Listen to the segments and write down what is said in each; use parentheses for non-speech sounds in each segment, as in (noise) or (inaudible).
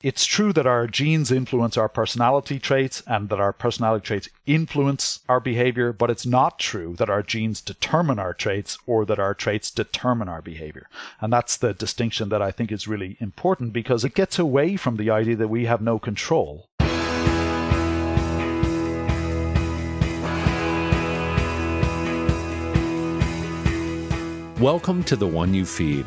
It's true that our genes influence our personality traits and that our personality traits influence our behavior, but it's not true that our genes determine our traits or that our traits determine our behavior. And that's the distinction that I think is really important because it gets away from the idea that we have no control. Welcome to The One You Feed.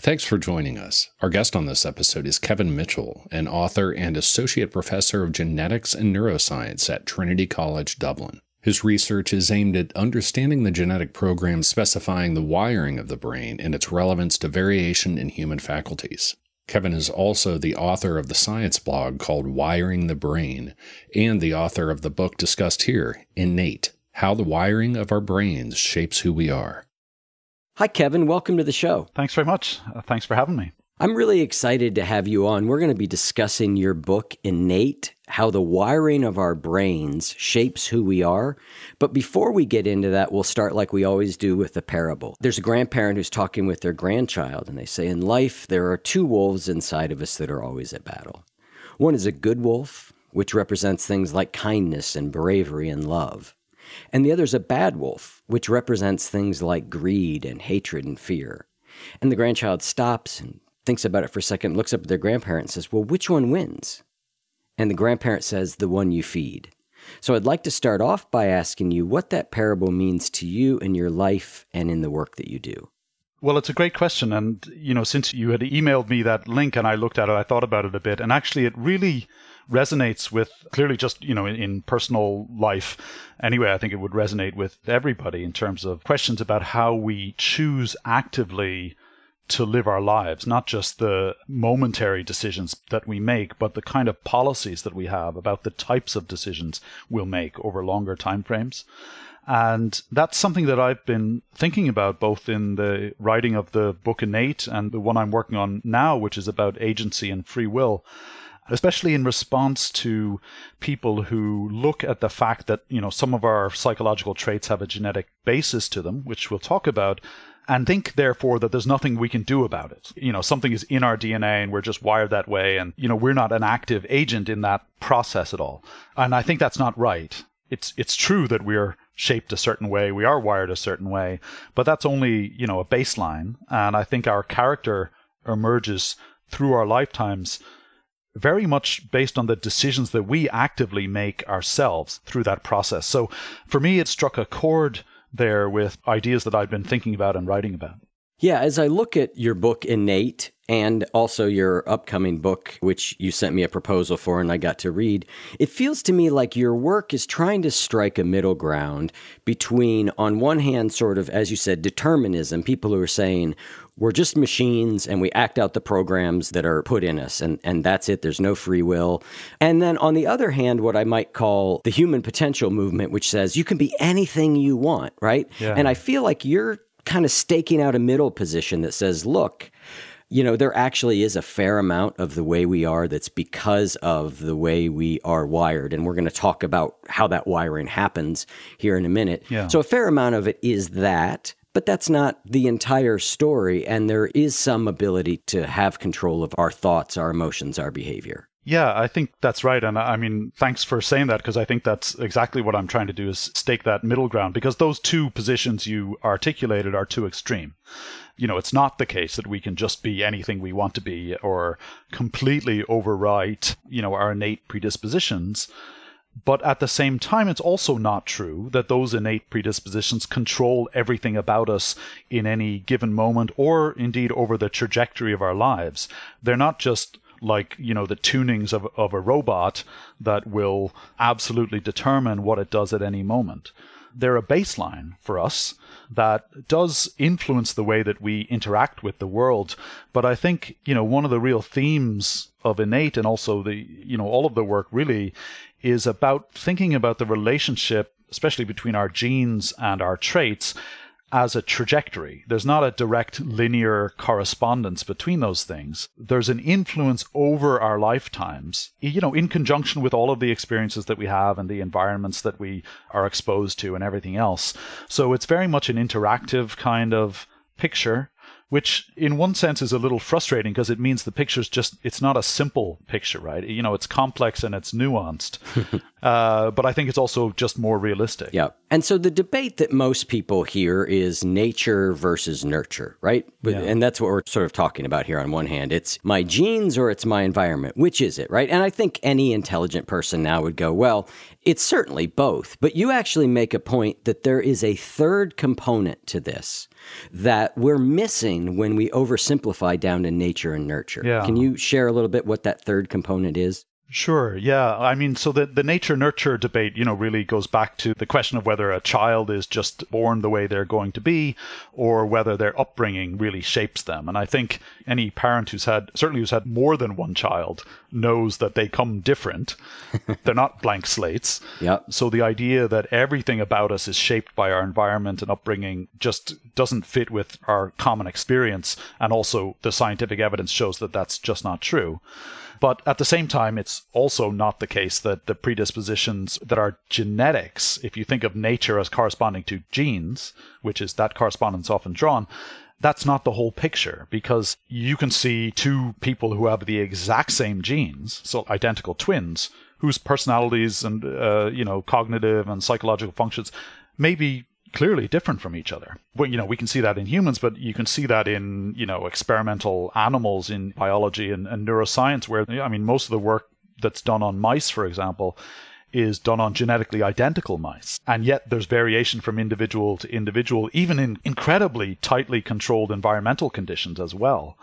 Thanks for joining us. Our guest on this episode is Kevin Mitchell, an author and associate professor of genetics and neuroscience at Trinity College Dublin. His research is aimed at understanding the genetic program specifying the wiring of the brain and its relevance to variation in human faculties. Kevin is also the author of the science blog called Wiring the Brain and the author of the book discussed here, Innate How the Wiring of Our Brains Shapes Who We Are. Hi, Kevin. Welcome to the show. Thanks very much. Uh, thanks for having me. I'm really excited to have you on. We're going to be discussing your book, Innate How the Wiring of Our Brains Shapes Who We Are. But before we get into that, we'll start like we always do with a parable. There's a grandparent who's talking with their grandchild, and they say, In life, there are two wolves inside of us that are always at battle. One is a good wolf, which represents things like kindness and bravery and love. And the other is a bad wolf, which represents things like greed and hatred and fear. And the grandchild stops and thinks about it for a second, looks up at their grandparent and says, Well, which one wins? And the grandparent says, The one you feed. So I'd like to start off by asking you what that parable means to you in your life and in the work that you do. Well, it's a great question. And, you know, since you had emailed me that link and I looked at it, I thought about it a bit. And actually, it really resonates with clearly just, you know, in, in, personal life. Anyway, I think it would resonate with everybody in terms of questions about how we choose actively to live our lives, not just the momentary decisions that we make, but the kind of policies that we have about the types of decisions we'll make over longer time frames. And that's something that I've been thinking about both in the writing of the book Innate and the one I'm working on now, which is about agency and free will especially in response to people who look at the fact that, you know, some of our psychological traits have a genetic basis to them, which we'll talk about, and think therefore that there's nothing we can do about it. You know, something is in our DNA and we're just wired that way and you know, we're not an active agent in that process at all. And I think that's not right. it's it's true that we're shaped a certain way, we are wired a certain way, but that's only, you know, a baseline. And I think our character emerges through our lifetimes very much based on the decisions that we actively make ourselves through that process. So for me, it struck a chord there with ideas that I've been thinking about and writing about. Yeah, as I look at your book, Innate, and also your upcoming book, which you sent me a proposal for and I got to read, it feels to me like your work is trying to strike a middle ground between, on one hand, sort of, as you said, determinism, people who are saying, we're just machines and we act out the programs that are put in us and, and that's it there's no free will and then on the other hand what i might call the human potential movement which says you can be anything you want right Yeah. and i feel like you're kind of staking out a middle position that says look you know, there actually is a fair amount of the way we are that's because of the way we are wired. And we're going to talk about how that wiring happens here in a minute. Yeah. So, a fair amount of it is that, but that's not the entire story. And there is some ability to have control of our thoughts, our emotions, our behavior. Yeah, I think that's right. And I mean, thanks for saying that because I think that's exactly what I'm trying to do is stake that middle ground because those two positions you articulated are too extreme. You know, it's not the case that we can just be anything we want to be or completely overwrite, you know, our innate predispositions. But at the same time, it's also not true that those innate predispositions control everything about us in any given moment or indeed over the trajectory of our lives. They're not just like, you know, the tunings of, of a robot that will absolutely determine what it does at any moment. They're a baseline for us that does influence the way that we interact with the world. But I think, you know, one of the real themes of innate and also the, you know, all of the work really is about thinking about the relationship, especially between our genes and our traits, as a trajectory. There's not a direct linear correspondence between those things. There's an influence over our lifetimes, you know, in conjunction with all of the experiences that we have and the environments that we are exposed to and everything else. So it's very much an interactive kind of picture which in one sense is a little frustrating because it means the picture's just it's not a simple picture right you know it's complex and it's nuanced (laughs) uh, but i think it's also just more realistic Yeah. And so the debate that most people hear is nature versus nurture, right? Yeah. And that's what we're sort of talking about here on one hand. It's my genes or it's my environment. Which is it, right? And I think any intelligent person now would go, well, it's certainly both. But you actually make a point that there is a third component to this that we're missing when we oversimplify down to nature and nurture. Yeah. Can you share a little bit what that third component is? Sure. Yeah. I mean, so the, the nature nurture debate, you know, really goes back to the question of whether a child is just born the way they're going to be or whether their upbringing really shapes them. And I think any parent who's had, certainly who's had more than one child, knows that they come different. (laughs) they're not blank slates. Yep. So the idea that everything about us is shaped by our environment and upbringing just doesn't fit with our common experience. And also the scientific evidence shows that that's just not true. But at the same time, it's also not the case that the predispositions that are genetics, if you think of nature as corresponding to genes, which is that correspondence often drawn, that's not the whole picture because you can see two people who have the exact same genes, so identical twins, whose personalities and uh, you know cognitive and psychological functions may be clearly different from each other. Well, you know, we can see that in humans, but you can see that in, you know, experimental animals in biology and, and neuroscience, where, I mean, most of the work that's done on mice, for example, is done on genetically identical mice. And yet there's variation from individual to individual, even in incredibly tightly controlled environmental conditions as well.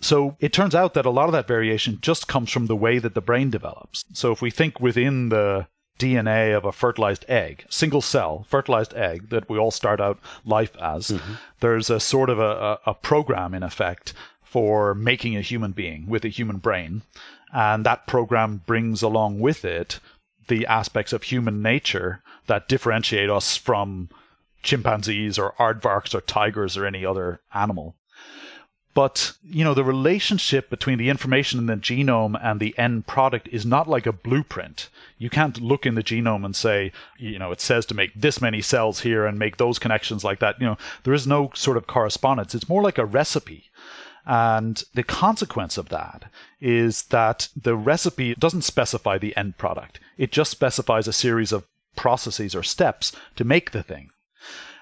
So it turns out that a lot of that variation just comes from the way that the brain develops. So if we think within the DNA of a fertilized egg, single cell fertilized egg that we all start out life as, mm-hmm. there's a sort of a, a, a program in effect for making a human being with a human brain. And that program brings along with it the aspects of human nature that differentiate us from chimpanzees or aardvarks or tigers or any other animal. But, you know, the relationship between the information in the genome and the end product is not like a blueprint. You can't look in the genome and say, you know, it says to make this many cells here and make those connections like that. You know, there is no sort of correspondence. It's more like a recipe. And the consequence of that is that the recipe doesn't specify the end product. It just specifies a series of processes or steps to make the thing.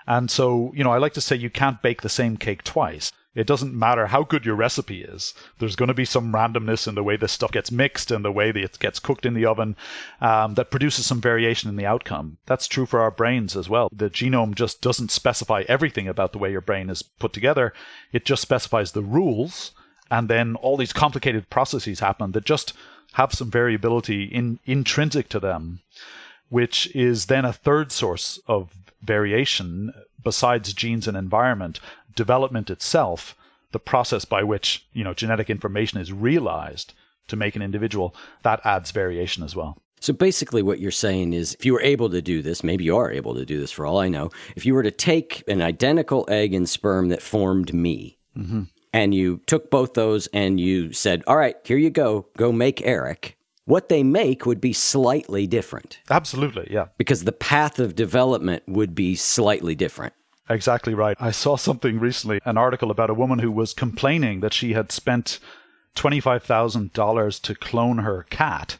And so, you know, I like to say you can't bake the same cake twice. It doesn't matter how good your recipe is. There's going to be some randomness in the way this stuff gets mixed and the way that it gets cooked in the oven um, that produces some variation in the outcome. That's true for our brains as well. The genome just doesn't specify everything about the way your brain is put together. It just specifies the rules, and then all these complicated processes happen that just have some variability in, intrinsic to them, which is then a third source of variation besides genes and environment development itself, the process by which you know genetic information is realized to make an individual, that adds variation as well. So basically, what you're saying is if you were able to do this, maybe you are able to do this for all I know, if you were to take an identical egg and sperm that formed me, mm-hmm. and you took both those and you said, all right, here you go, go make Eric, what they make would be slightly different. Absolutely, yeah. Because the path of development would be slightly different. Exactly right. I saw something recently, an article about a woman who was complaining that she had spent $25,000 to clone her cat.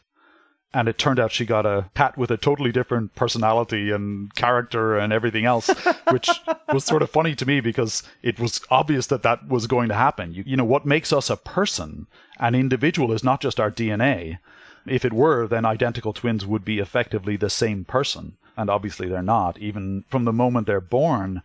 And it turned out she got a cat with a totally different personality and character and everything else, (laughs) which was sort of funny to me because it was obvious that that was going to happen. You, you know, what makes us a person, an individual, is not just our DNA. If it were, then identical twins would be effectively the same person and obviously they're not. Even from the moment they're born,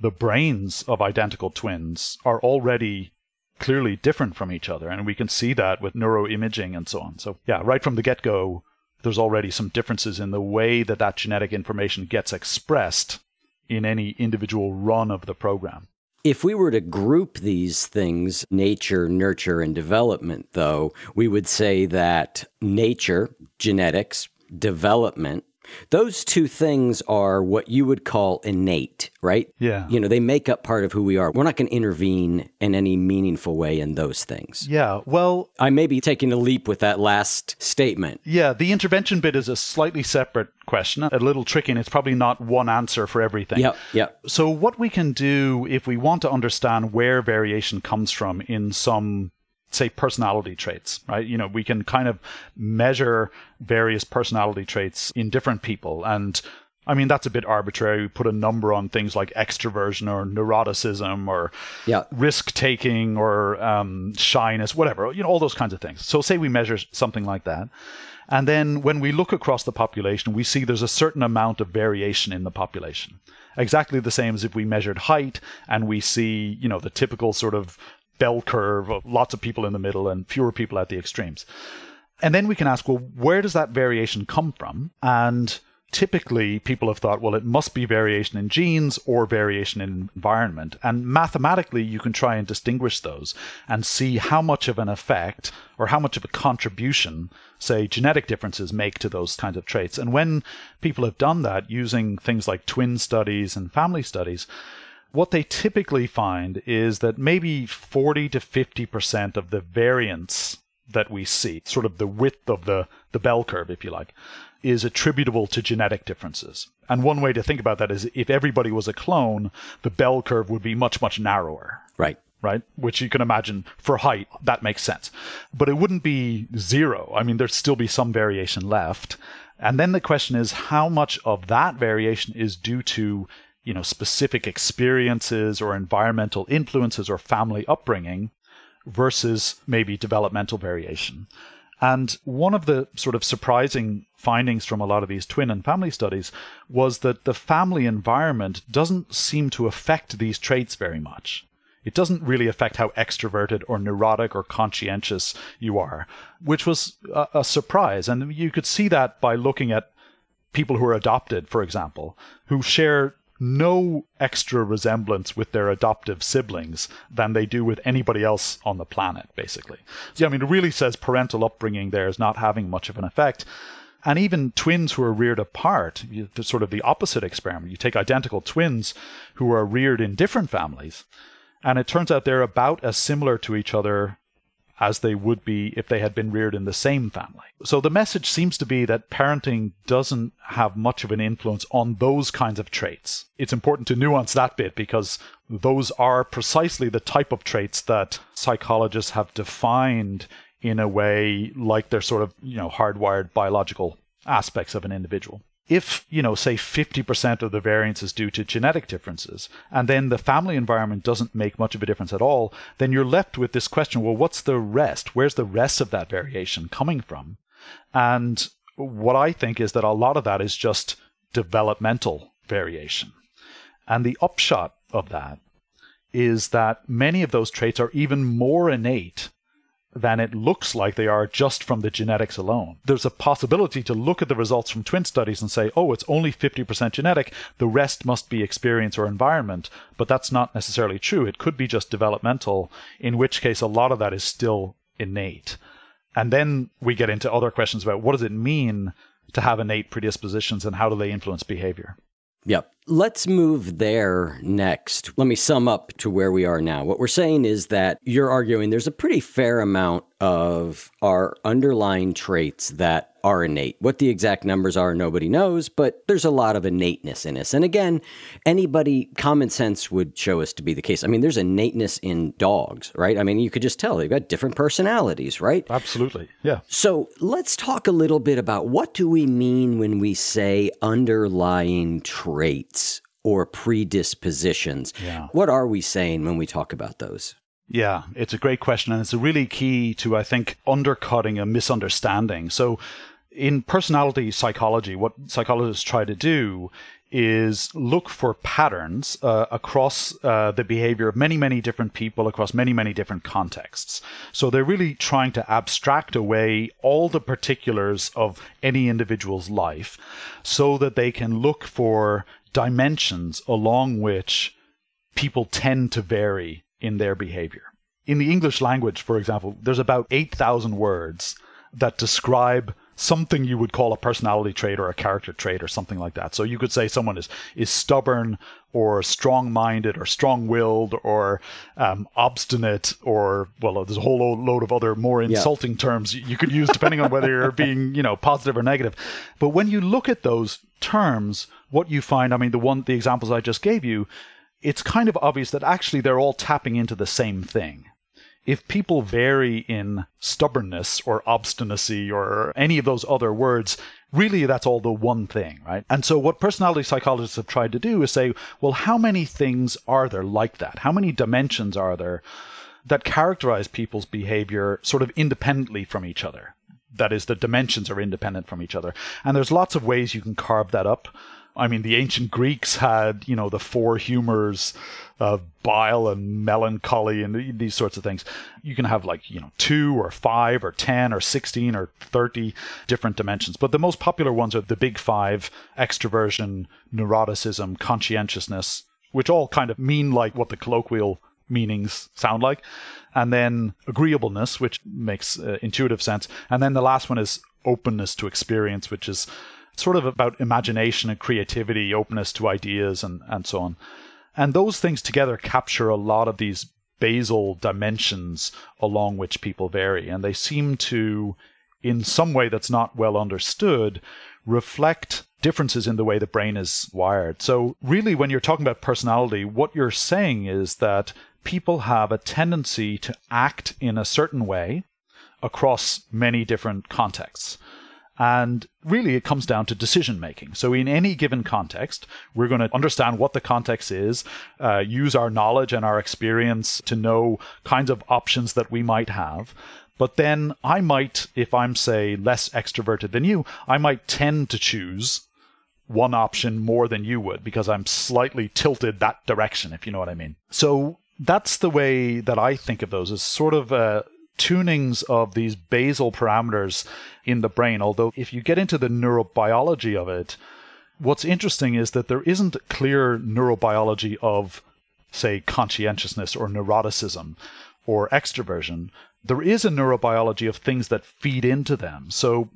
the brains of identical twins are already clearly different from each other, and we can see that with neuroimaging and so on. So, yeah, right from the get go, there's already some differences in the way that that genetic information gets expressed in any individual run of the program. If we were to group these things, nature, nurture, and development, though, we would say that nature, genetics, development, those two things are what you would call innate, right? Yeah. You know, they make up part of who we are. We're not going to intervene in any meaningful way in those things. Yeah. Well, I may be taking a leap with that last statement. Yeah. The intervention bit is a slightly separate question, a little tricky, and it's probably not one answer for everything. Yep. Yep. So, what we can do if we want to understand where variation comes from in some say personality traits, right? You know, we can kind of measure various personality traits in different people. And I mean, that's a bit arbitrary. We put a number on things like extroversion or neuroticism or yeah. risk taking or um, shyness, whatever, you know, all those kinds of things. So, say we measure something like that. And then when we look across the population, we see there's a certain amount of variation in the population. Exactly the same as if we measured height and we see, you know, the typical sort of bell curve of lots of people in the middle and fewer people at the extremes. And then we can ask, well, where does that variation come from? And typically people have thought, well, it must be variation in genes or variation in environment. And mathematically, you can try and distinguish those and see how much of an effect or how much of a contribution, say, genetic differences make to those kinds of traits. And when people have done that using things like twin studies and family studies, what they typically find is that maybe 40 to 50% of the variance that we see, sort of the width of the, the bell curve, if you like, is attributable to genetic differences. And one way to think about that is if everybody was a clone, the bell curve would be much, much narrower. Right. Right? Which you can imagine for height, that makes sense. But it wouldn't be zero. I mean, there'd still be some variation left. And then the question is how much of that variation is due to you know specific experiences or environmental influences or family upbringing versus maybe developmental variation. And one of the sort of surprising findings from a lot of these twin and family studies was that the family environment doesn't seem to affect these traits very much. It doesn't really affect how extroverted or neurotic or conscientious you are, which was a, a surprise. And you could see that by looking at people who are adopted, for example, who share no extra resemblance with their adoptive siblings than they do with anybody else on the planet, basically. So, yeah, I mean, it really says parental upbringing there is not having much of an effect. And even twins who are reared apart, you, sort of the opposite experiment. You take identical twins who are reared in different families, and it turns out they're about as similar to each other as they would be if they had been reared in the same family. So the message seems to be that parenting doesn't have much of an influence on those kinds of traits. It's important to nuance that bit because those are precisely the type of traits that psychologists have defined in a way like they're sort of, you know, hardwired biological aspects of an individual. If, you know, say 50% of the variance is due to genetic differences, and then the family environment doesn't make much of a difference at all, then you're left with this question well, what's the rest? Where's the rest of that variation coming from? And what I think is that a lot of that is just developmental variation. And the upshot of that is that many of those traits are even more innate than it looks like they are just from the genetics alone. There's a possibility to look at the results from twin studies and say, oh, it's only 50% genetic, the rest must be experience or environment. But that's not necessarily true. It could be just developmental, in which case a lot of that is still innate. And then we get into other questions about what does it mean to have innate predispositions and how do they influence behavior? Yep. Let's move there next. Let me sum up to where we are now. What we're saying is that you're arguing there's a pretty fair amount of our underlying traits that are innate. What the exact numbers are, nobody knows, but there's a lot of innateness in us. And again, anybody, common sense would show us to be the case. I mean, there's innateness in dogs, right? I mean, you could just tell they've got different personalities, right? Absolutely. Yeah. So let's talk a little bit about what do we mean when we say underlying traits or predispositions? Yeah. What are we saying when we talk about those? Yeah, it's a great question, and it's a really key to, I think, undercutting a misunderstanding. So, in personality psychology, what psychologists try to do is look for patterns uh, across uh, the behavior of many, many different people across many, many different contexts. So they're really trying to abstract away all the particulars of any individual's life so that they can look for dimensions along which people tend to vary in their behavior. In the English language, for example, there's about 8,000 words that describe something you would call a personality trait or a character trait or something like that. So you could say someone is is stubborn or strong-minded or strong-willed or um, obstinate or well, there's a whole load of other more insulting yeah. terms you could use depending on whether you're (laughs) being you know positive or negative. But when you look at those terms, what you find, I mean, the one the examples I just gave you, it's kind of obvious that actually they're all tapping into the same thing if people vary in stubbornness or obstinacy or any of those other words, really that's all the one thing, right? And so what personality psychologists have tried to do is say, well, how many things are there like that? How many dimensions are there that characterize people's behavior sort of independently from each other? That is, the dimensions are independent from each other. And there's lots of ways you can carve that up. I mean, the ancient Greeks had, you know, the four humors of bile and melancholy and these sorts of things. You can have like, you know, two or five or 10 or 16 or 30 different dimensions. But the most popular ones are the big five extroversion, neuroticism, conscientiousness, which all kind of mean like what the colloquial meanings sound like. And then agreeableness, which makes uh, intuitive sense. And then the last one is openness to experience, which is sort of about imagination and creativity, openness to ideas, and, and so on. And those things together capture a lot of these basal dimensions along which people vary. And they seem to, in some way that's not well understood, reflect differences in the way the brain is wired. So, really, when you're talking about personality, what you're saying is that people have a tendency to act in a certain way across many different contexts. And really, it comes down to decision making. So, in any given context, we're going to understand what the context is, uh, use our knowledge and our experience to know kinds of options that we might have. But then I might, if I'm, say, less extroverted than you, I might tend to choose one option more than you would because I'm slightly tilted that direction, if you know what I mean. So, that's the way that I think of those as sort of a tunings of these basal parameters in the brain. Although, if you get into the neurobiology of it, what's interesting is that there isn't clear neurobiology of, say, conscientiousness or neuroticism or extroversion. There is a neurobiology of things that feed into them. So,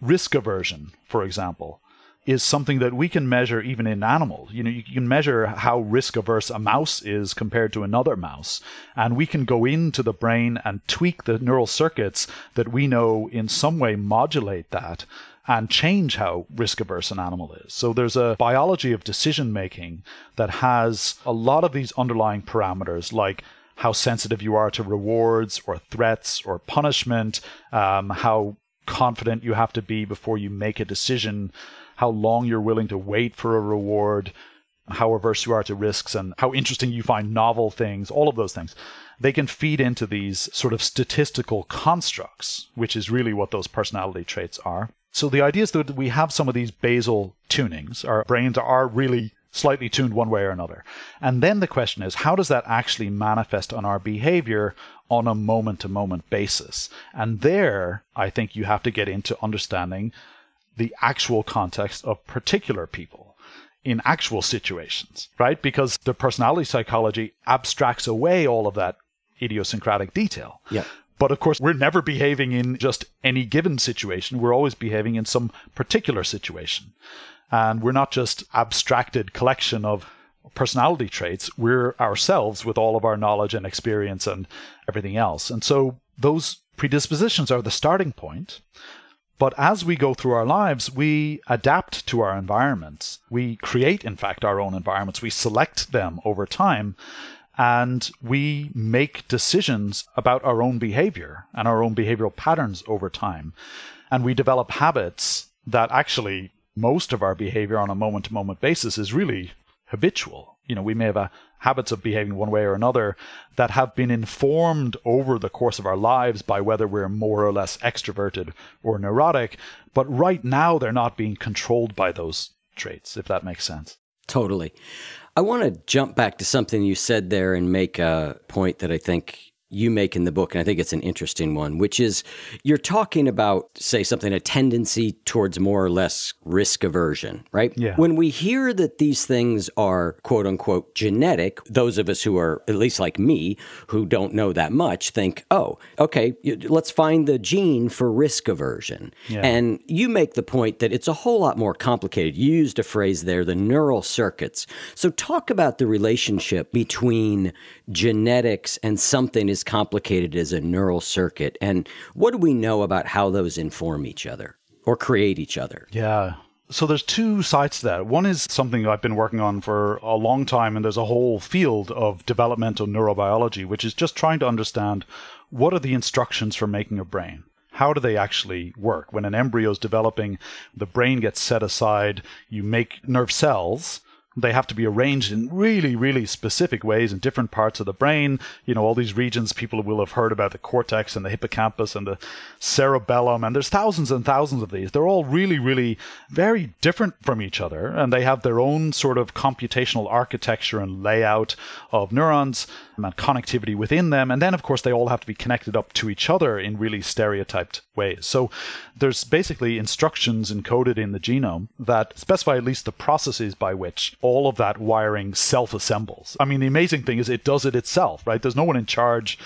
risk aversion, for example, is something that we can measure even in animals. You know, you can measure how risk averse a mouse is compared to another mouse. And we can go into the brain and tweak the neural circuits that we know in some way modulate that and change how risk averse an animal is. So there's a biology of decision making that has a lot of these underlying parameters like how sensitive you are to rewards or threats or punishment, um, how confident you have to be before you make a decision how long you're willing to wait for a reward, how averse you are to risks, and how interesting you find novel things, all of those things. They can feed into these sort of statistical constructs, which is really what those personality traits are. So the idea is that we have some of these basal tunings. Our brains are really slightly tuned one way or another. And then the question is, how does that actually manifest on our behavior on a moment to moment basis? And there, I think you have to get into understanding the actual context of particular people in actual situations, right? Because the personality psychology abstracts away all of that idiosyncratic detail. Yeah. But of course, we're never behaving in just any given situation. We're always behaving in some particular situation. And we're not just abstracted collection of personality traits. We're ourselves with all of our knowledge and experience and everything else. And so those predispositions are the starting point. But as we go through our lives, we adapt to our environments. We create, in fact, our own environments. We select them over time and we make decisions about our own behavior and our own behavioral patterns over time. And we develop habits that actually most of our behavior on a moment to moment basis is really habitual. You know, we may have a, habits of behaving one way or another that have been informed over the course of our lives by whether we're more or less extroverted or neurotic. But right now, they're not being controlled by those traits, if that makes sense. Totally. I want to jump back to something you said there and make a point that I think you make in the book, and I think it's an interesting one, which is you're talking about, say, something, a tendency towards more or less risk aversion, right? Yeah. When we hear that these things are quote unquote genetic, those of us who are, at least like me, who don't know that much, think, oh, okay, let's find the gene for risk aversion. Yeah. And you make the point that it's a whole lot more complicated. You used a phrase there, the neural circuits. So talk about the relationship between genetics and something as complicated as a neural circuit. And what do we know about how those inform each other or create each other? Yeah. So there's two sides to that. One is something I've been working on for a long time, and there's a whole field of developmental neurobiology, which is just trying to understand what are the instructions for making a brain how do they actually work? When an embryo is developing, the brain gets set aside, you make nerve cells, they have to be arranged in really, really specific ways in different parts of the brain. You know, all these regions people will have heard about the cortex and the hippocampus and the cerebellum, and there's thousands and thousands of these. They're all really, really very different from each other, and they have their own sort of computational architecture and layout of neurons and connectivity within them. And then, of course, they all have to be connected up to each other in really stereotyped ways. So there's basically instructions encoded in the genome that specify at least the processes by which all of that wiring self assembles. I mean, the amazing thing is it does it itself, right? There's no one in charge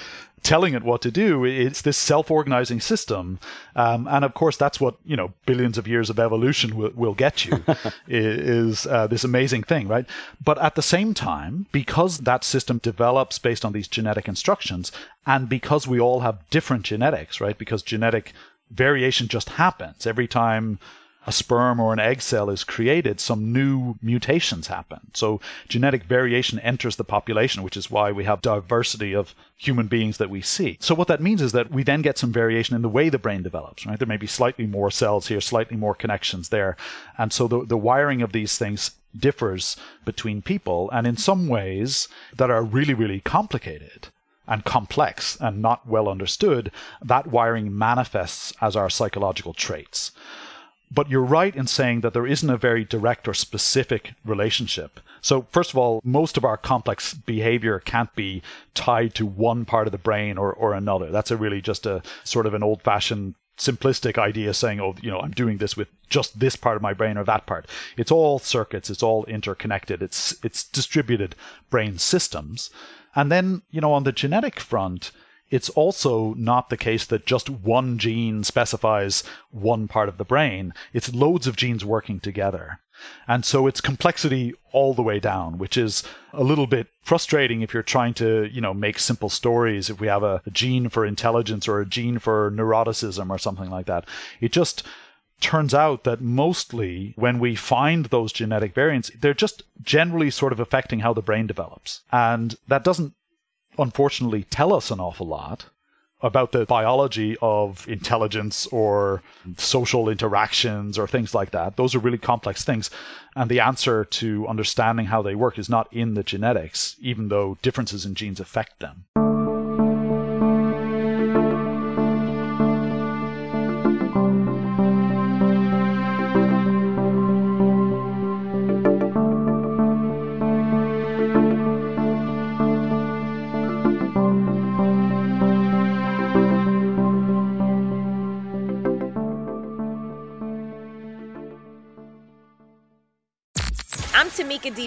telling it what to do. It's this self-organizing system, um, and of course, that's what you know billions of years of evolution will, will get you (laughs) is uh, this amazing thing, right? But at the same time, because that system develops based on these genetic instructions, and because we all have different genetics, right? Because genetic variation just happens every time a sperm or an egg cell is created, some new mutations happen. So genetic variation enters the population, which is why we have diversity of human beings that we see. So what that means is that we then get some variation in the way the brain develops, right? There may be slightly more cells here, slightly more connections there. And so the, the wiring of these things differs between people and in some ways that are really, really complicated and complex and not well understood, that wiring manifests as our psychological traits. But you're right in saying that there isn't a very direct or specific relationship. So, first of all, most of our complex behavior can't be tied to one part of the brain or, or another. That's a really just a sort of an old fashioned simplistic idea saying, oh, you know, I'm doing this with just this part of my brain or that part. It's all circuits, it's all interconnected, it's it's distributed brain systems. And then, you know, on the genetic front, it's also not the case that just one gene specifies one part of the brain. It's loads of genes working together. And so it's complexity all the way down, which is a little bit frustrating if you're trying to, you know, make simple stories. If we have a, a gene for intelligence or a gene for neuroticism or something like that, it just turns out that mostly when we find those genetic variants, they're just generally sort of affecting how the brain develops. And that doesn't unfortunately tell us an awful lot about the biology of intelligence or social interactions or things like that. Those are really complex things. And the answer to understanding how they work is not in the genetics, even though differences in genes affect them.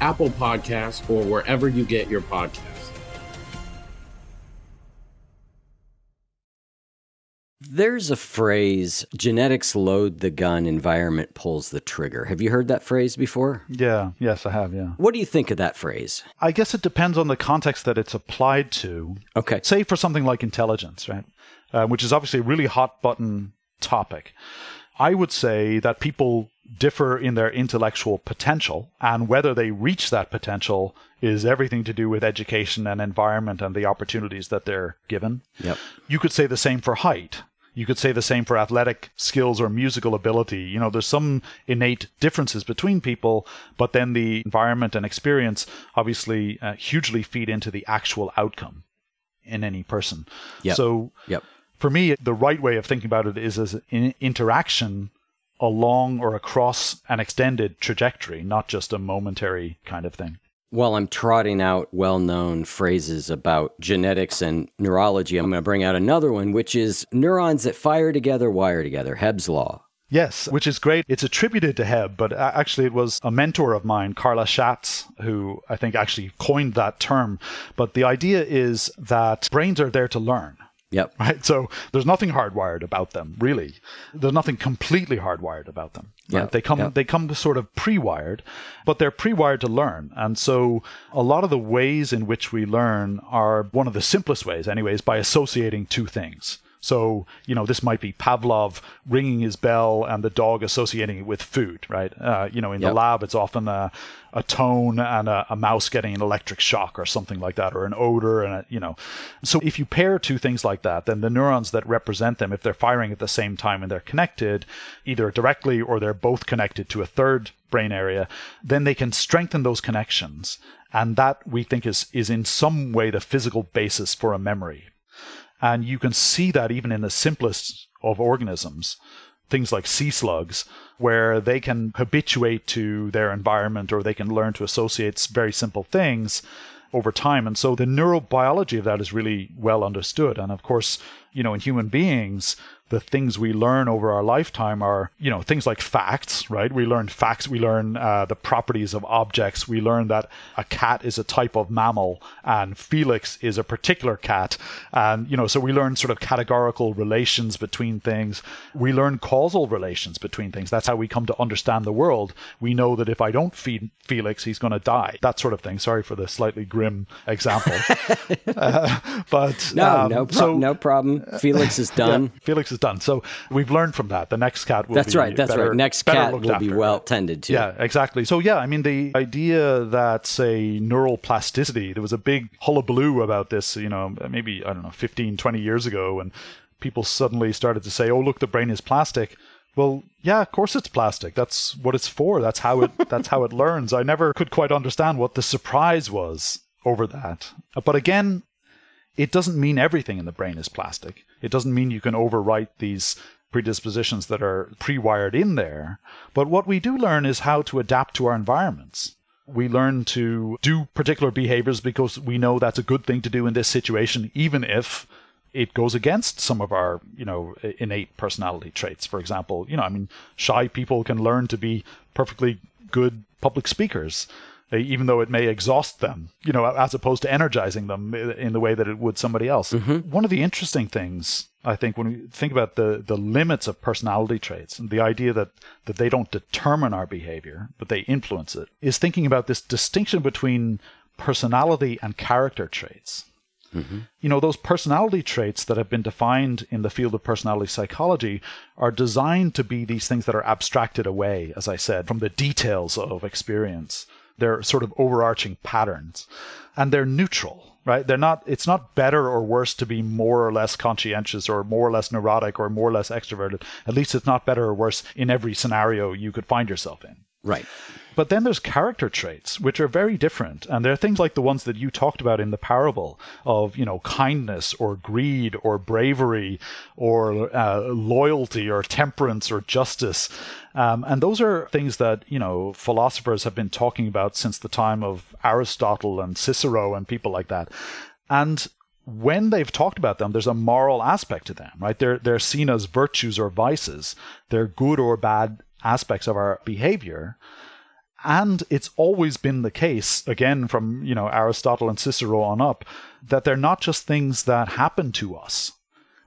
Apple Podcasts, or wherever you get your podcasts. There's a phrase genetics load the gun, environment pulls the trigger. Have you heard that phrase before? Yeah, yes, I have, yeah. What do you think of that phrase? I guess it depends on the context that it's applied to. Okay. Say for something like intelligence, right? Uh, which is obviously a really hot button topic. I would say that people differ in their intellectual potential, and whether they reach that potential is everything to do with education and environment and the opportunities that they're given. Yep. You could say the same for height. You could say the same for athletic skills or musical ability. You know, there's some innate differences between people, but then the environment and experience obviously uh, hugely feed into the actual outcome in any person. Yep. So, yep. for me, the right way of thinking about it is as an interaction along or across an extended trajectory, not just a momentary kind of thing. While I'm trotting out well known phrases about genetics and neurology, I'm going to bring out another one, which is neurons that fire together wire together, Hebb's Law. Yes, which is great. It's attributed to Hebb, but uh, actually it was a mentor of mine, Carla Schatz, who I think actually coined that term. But the idea is that brains are there to learn. Yep. Right. So there's nothing hardwired about them, really. There's nothing completely hardwired about them. Right? Yep. They come Yep. they come sort of pre-wired, but they're pre-wired to learn. And so a lot of the ways in which we learn are one of the simplest ways, anyways, by associating two things. So, you know, this might be Pavlov ringing his bell and the dog associating it with food, right? Uh, you know, in the lab, it's often a, a tone and a, a mouse getting an electric shock or something like that, or an odor and a, you know. So if you pair two things like that, then the neurons that represent them, if they're firing at the same time and they're connected, either directly or they're both connected to a third brain area, then they can strengthen those connections. And that we think is, is in some way the physical basis for a memory. And you can see that even in the simplest of organisms, things like sea slugs, where they can habituate to their environment or they can learn to associate very simple things over time. And so the neurobiology of that is really well understood. And of course, you know, in human beings, the things we learn over our lifetime are, you know, things like facts, right? We learn facts, we learn uh, the properties of objects, we learn that a cat is a type of mammal and Felix is a particular cat. And, you know, so we learn sort of categorical relations between things. We learn causal relations between things. That's how we come to understand the world. We know that if I don't feed Felix, he's going to die. That sort of thing. Sorry for the slightly grim example. (laughs) uh, but no, um, no, pro- so, no problem. Felix is done. Yeah, Felix is done. So we've learned from that. The next cat will that's be right. That's better, right. Next cat will after. be well tended to. Yeah, exactly. So yeah, I mean the idea that say neural plasticity, there was a big hullabaloo about this, you know, maybe I don't know, 15, 20 years ago and people suddenly started to say, "Oh, look, the brain is plastic." Well, yeah, of course it's plastic. That's what it's for. That's how it (laughs) that's how it learns. I never could quite understand what the surprise was over that. But again, it doesn't mean everything in the brain is plastic. It doesn't mean you can overwrite these predispositions that are pre-wired in there. But what we do learn is how to adapt to our environments. We learn to do particular behaviors because we know that's a good thing to do in this situation, even if it goes against some of our, you know, innate personality traits. For example, you know, I mean, shy people can learn to be perfectly good public speakers, even though it may exhaust them, you know, as opposed to energizing them in the way that it would somebody else. Mm-hmm. One of the interesting things, I think, when we think about the, the limits of personality traits and the idea that, that they don't determine our behavior, but they influence it, is thinking about this distinction between personality and character traits. Mm-hmm. You know, those personality traits that have been defined in the field of personality psychology are designed to be these things that are abstracted away, as I said, from the details of experience. They're sort of overarching patterns. And they're neutral, right? They're not, it's not better or worse to be more or less conscientious or more or less neurotic or more or less extroverted. At least it's not better or worse in every scenario you could find yourself in. Right. But then there's character traits, which are very different. And they're things like the ones that you talked about in the parable of, you know, kindness or greed or bravery or uh, loyalty or temperance or justice. Um, and those are things that, you know, philosophers have been talking about since the time of Aristotle and Cicero and people like that. And when they've talked about them, there's a moral aspect to them, right? They're, they're seen as virtues or vices. They're good or bad aspects of our behavior. And it's always been the case, again, from, you know, Aristotle and Cicero on up, that they're not just things that happen to us,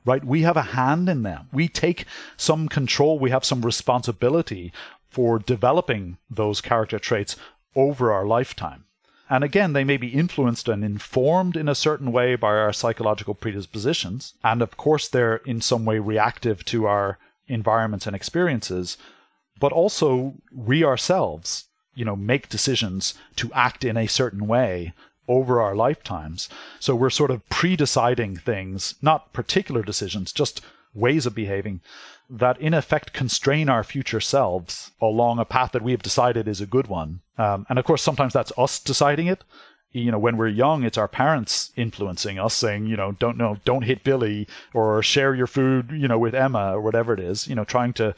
right? We have a hand in them. We take some control, we have some responsibility for developing those character traits over our lifetime. And again, they may be influenced and informed in a certain way by our psychological predispositions. And of course, they're in some way reactive to our environments and experiences. But also, we ourselves you know, make decisions to act in a certain way over our lifetimes. So we're sort of pre-deciding things, not particular decisions, just ways of behaving that in effect constrain our future selves along a path that we have decided is a good one. Um, and of course, sometimes that's us deciding it. You know, when we're young, it's our parents influencing us, saying, you know, don't know, don't hit Billy or share your food, you know, with Emma or whatever it is. You know, trying to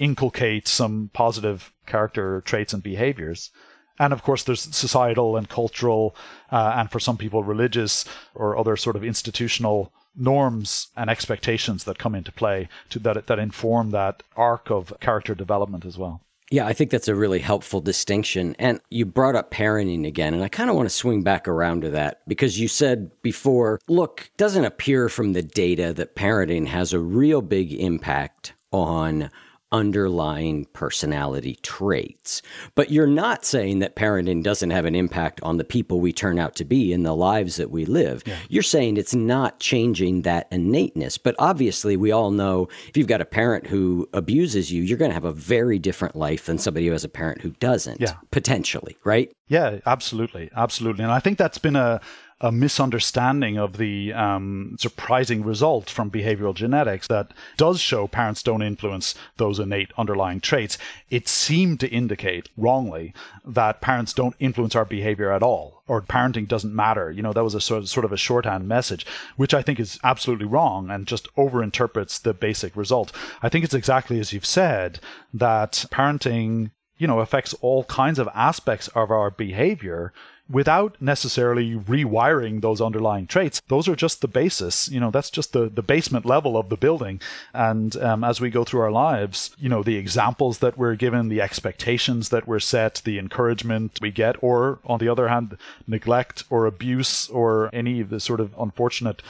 inculcate some positive character traits and behaviors. And of course, there's societal and cultural, uh, and for some people, religious or other sort of institutional norms and expectations that come into play to that that inform that arc of character development as well. Yeah, I think that's a really helpful distinction. And you brought up parenting again, and I kind of want to swing back around to that because you said before, look, doesn't appear from the data that parenting has a real big impact on underlying personality traits. But you're not saying that parenting doesn't have an impact on the people we turn out to be in the lives that we live. Yeah. You're saying it's not changing that innateness. But obviously, we all know if you've got a parent who abuses you, you're going to have a very different life than somebody who has a parent who doesn't, yeah. potentially, right? Yeah, absolutely. Absolutely. And I think that's been a a misunderstanding of the um, surprising result from behavioral genetics that does show parents don't influence those innate underlying traits. It seemed to indicate wrongly that parents don't influence our behavior at all, or parenting doesn't matter. You know, that was a sort of, sort of a shorthand message, which I think is absolutely wrong and just overinterprets the basic result. I think it's exactly as you've said that parenting you know, affects all kinds of aspects of our behavior without necessarily rewiring those underlying traits. Those are just the basis. You know, that's just the, the basement level of the building. And um, as we go through our lives, you know, the examples that we're given, the expectations that we're set, the encouragement we get, or on the other hand, neglect or abuse or any of the sort of unfortunate,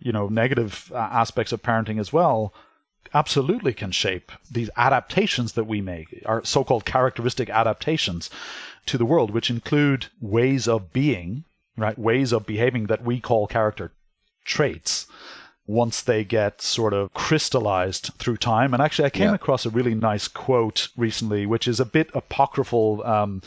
you know, negative uh, aspects of parenting as well absolutely can shape these adaptations that we make, our so called characteristic adaptations to the world, which include ways of being, right? Ways of behaving that we call character traits once they get sort of crystallized through time. And actually, I came yeah. across a really nice quote recently, which is a bit apocryphal. Um,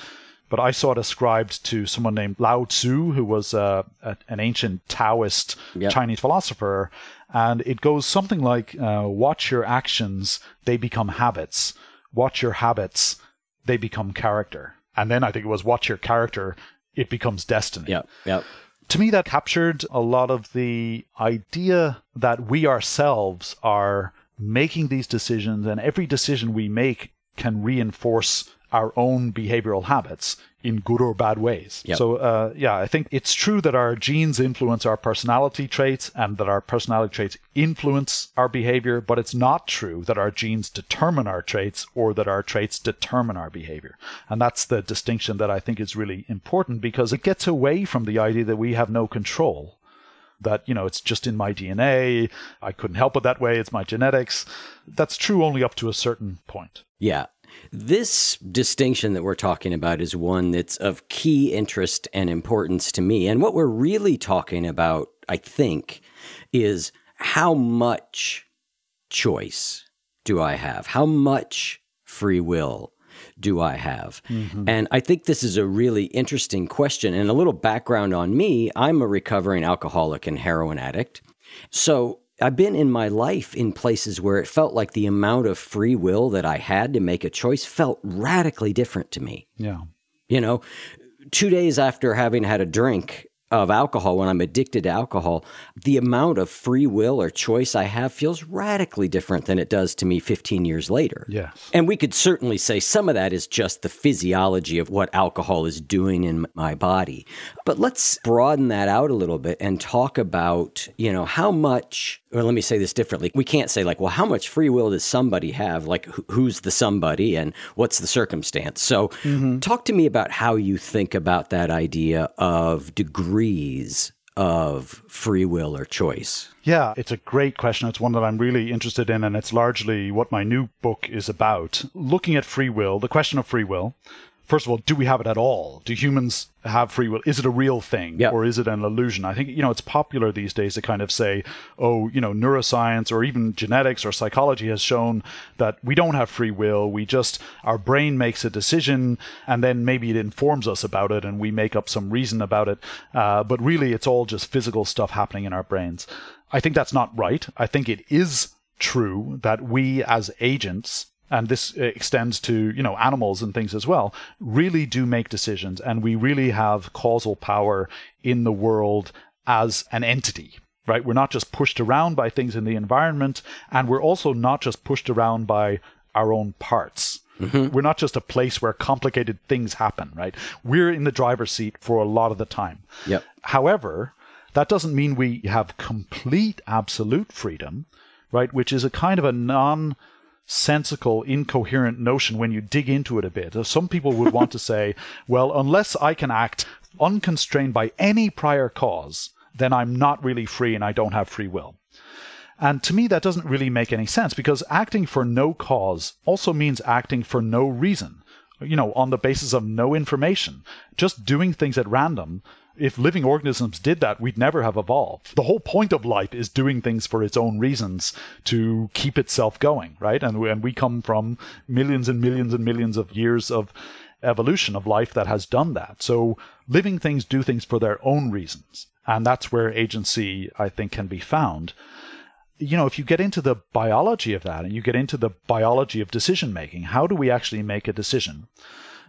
but I saw it ascribed to someone named Lao Tzu, who was uh, a, an ancient Taoist. Chinese philosopher. And it goes something like uh, Watch your actions, they become habits. Watch your habits, they become character. And then I think it was Watch your character, it becomes destiny. Yeah, yeah. To me, that captured a lot of the idea that we ourselves are making these decisions, and every decision we make can reinforce our own behavioral habits in good or bad ways. Yep. So, uh, yeah, I think it's true that our genes influence our personality traits and that our personality traits influence our behavior, but it's not true that our genes determine our traits or that our traits determine our behavior. And that's the distinction that I think is really important because it gets away from the idea that we have no control that you know it's just in my DNA. I couldn't help it that way. It's my genetics. That's true only up to a certain point. Yeah, this distinction that we're talking about is one that's of key interest and importance to me. And what we're really talking about, I think, is how much choice do I have? How much free will do I have? Mm-hmm. And I think this is a really interesting question. And a little background on me I'm a recovering alcoholic and heroin addict. So I've been in my life in places where it felt like the amount of free will that I had to make a choice felt radically different to me. Yeah. You know, two days after having had a drink, of alcohol, when I'm addicted to alcohol, the amount of free will or choice I have feels radically different than it does to me 15 years later. Yes. And we could certainly say some of that is just the physiology of what alcohol is doing in my body. But let's broaden that out a little bit and talk about, you know, how much or let me say this differently. We can't say like, well, how much free will does somebody have? Like, who's the somebody and what's the circumstance? So, mm-hmm. talk to me about how you think about that idea of degrees of free will or choice. Yeah, it's a great question. It's one that I'm really interested in, and it's largely what my new book is about. Looking at free will, the question of free will, first of all, do we have it at all? Do humans have free will? Is it a real thing or is it an illusion? I think, you know, it's popular these days to kind of say, oh, you know, neuroscience or even genetics or psychology has shown that we don't have free will. We just, our brain makes a decision and then maybe it informs us about it and we make up some reason about it. Uh, but really, it's all just physical stuff happening in our brains. I think that's not right. I think it is true that we as agents and this extends to you know animals and things as well really do make decisions. And we really have causal power in the world as an entity right? We're not just pushed around by things in the environment and we're also not just pushed around by our own parts. Mm-hmm. we're not just a place where complicated things happen right? We're in the driver's seat for a lot of the time. Yep. however that doesn't mean we have complete absolute freedom right? Which is a kind of a non sensical, incoherent notion when you dig into it a bit. Uh, some people would want to say, (laughs) well, unless I can act unconstrained by any prior cause, then I'm not really free and I don't have free will. And to me, that doesn't really make any sense because acting for no cause also means acting for no reason, you know, on the basis of no information. Just doing things at random if living organisms did that, we'd never have evolved. The whole point of life is doing things for its own reasons to keep itself going, right? And we, and we come from millions and millions and millions of years of evolution of life that has done that. So living things do things for their own reasons. And that's where agency, I think, can be found. You know, if you get into the biology of that and you get into the biology of decision making, how do we actually make a decision?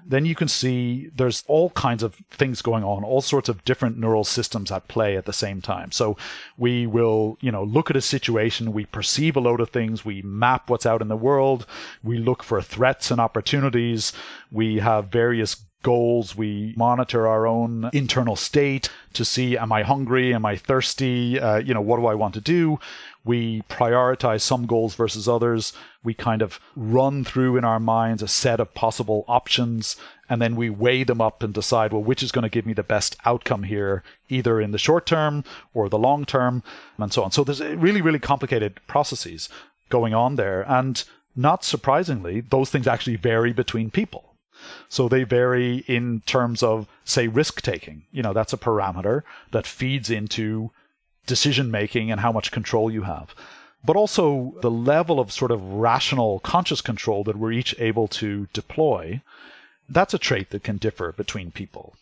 Then you can see there's all kinds of things going on, all sorts of different neural systems at play at the same time. So we will, you know, look at a situation, we perceive a load of things, we map what's out in the world, we look for threats and opportunities, we have various goals. We monitor our own internal state to see, am I hungry? Am I thirsty? Uh, you know, what do I want to do? We prioritize some goals versus others. We kind of run through in our minds a set of possible options and then we weigh them up and decide, well, which is going to give me the best outcome here, either in the short term or the long term, and so on. So there's uh, really, really complicated processes going on there. And not surprisingly, those things actually vary between people. So they vary in terms of, say, risk taking. You know, that's a parameter that feeds into decision making and how much control you have. But also the level of sort of rational conscious control that we're each able to deploy. That's a trait that can differ between people.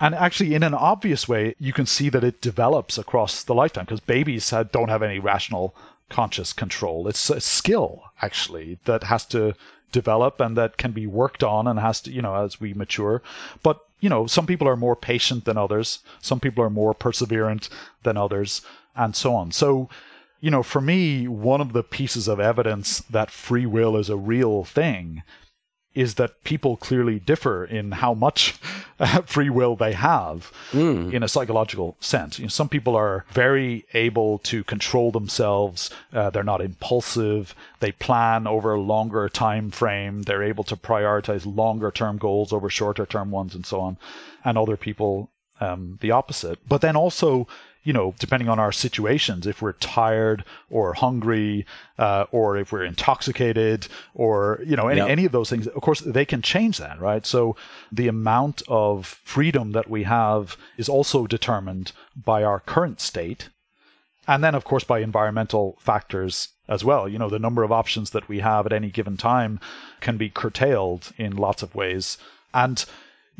And actually, in an obvious way, you can see that it develops across the lifetime because babies don't have any rational conscious control. It's a skill, actually, that has to develop and that can be worked on and has to, you know, as we mature. But, you know, some people are more patient than others. Some people are more perseverant than others and so on. So, you know, for me, one of the pieces of evidence that free will is a real thing is that people clearly differ in how much (laughs) free will they have mm. in a psychological sense. You know, some people are very able to control themselves. Uh, they're not impulsive. They plan over a longer time frame. They're able to prioritize longer term goals over shorter term ones and so on. And other people, um, the opposite. But then also, you know, depending on our situations, if we're tired or hungry, uh, or if we're intoxicated, or you know, any, yep. any of those things, of course, they can change that, right? So the amount of freedom that we have is also determined by our current state, and then, of course, by environmental factors as well. You know, the number of options that we have at any given time can be curtailed in lots of ways, and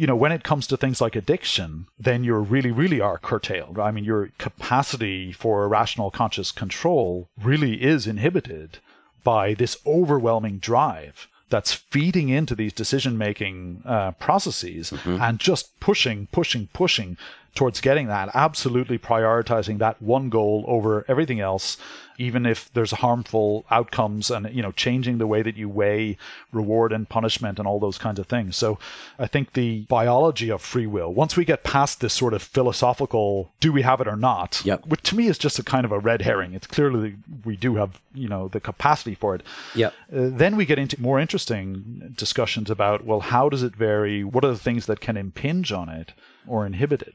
you know, when it comes to things like addiction, then you really, really are curtailed. I mean, your capacity for rational conscious control really is inhibited by this overwhelming drive that's feeding into these decision making uh, processes mm-hmm. and just pushing, pushing, pushing towards getting that, absolutely prioritizing that one goal over everything else even if there's harmful outcomes and you know changing the way that you weigh reward and punishment and all those kinds of things. So i think the biology of free will once we get past this sort of philosophical do we have it or not yep. which to me is just a kind of a red herring. It's clearly we do have you know the capacity for it. Yep. Uh, then we get into more interesting discussions about well how does it vary? What are the things that can impinge on it or inhibit it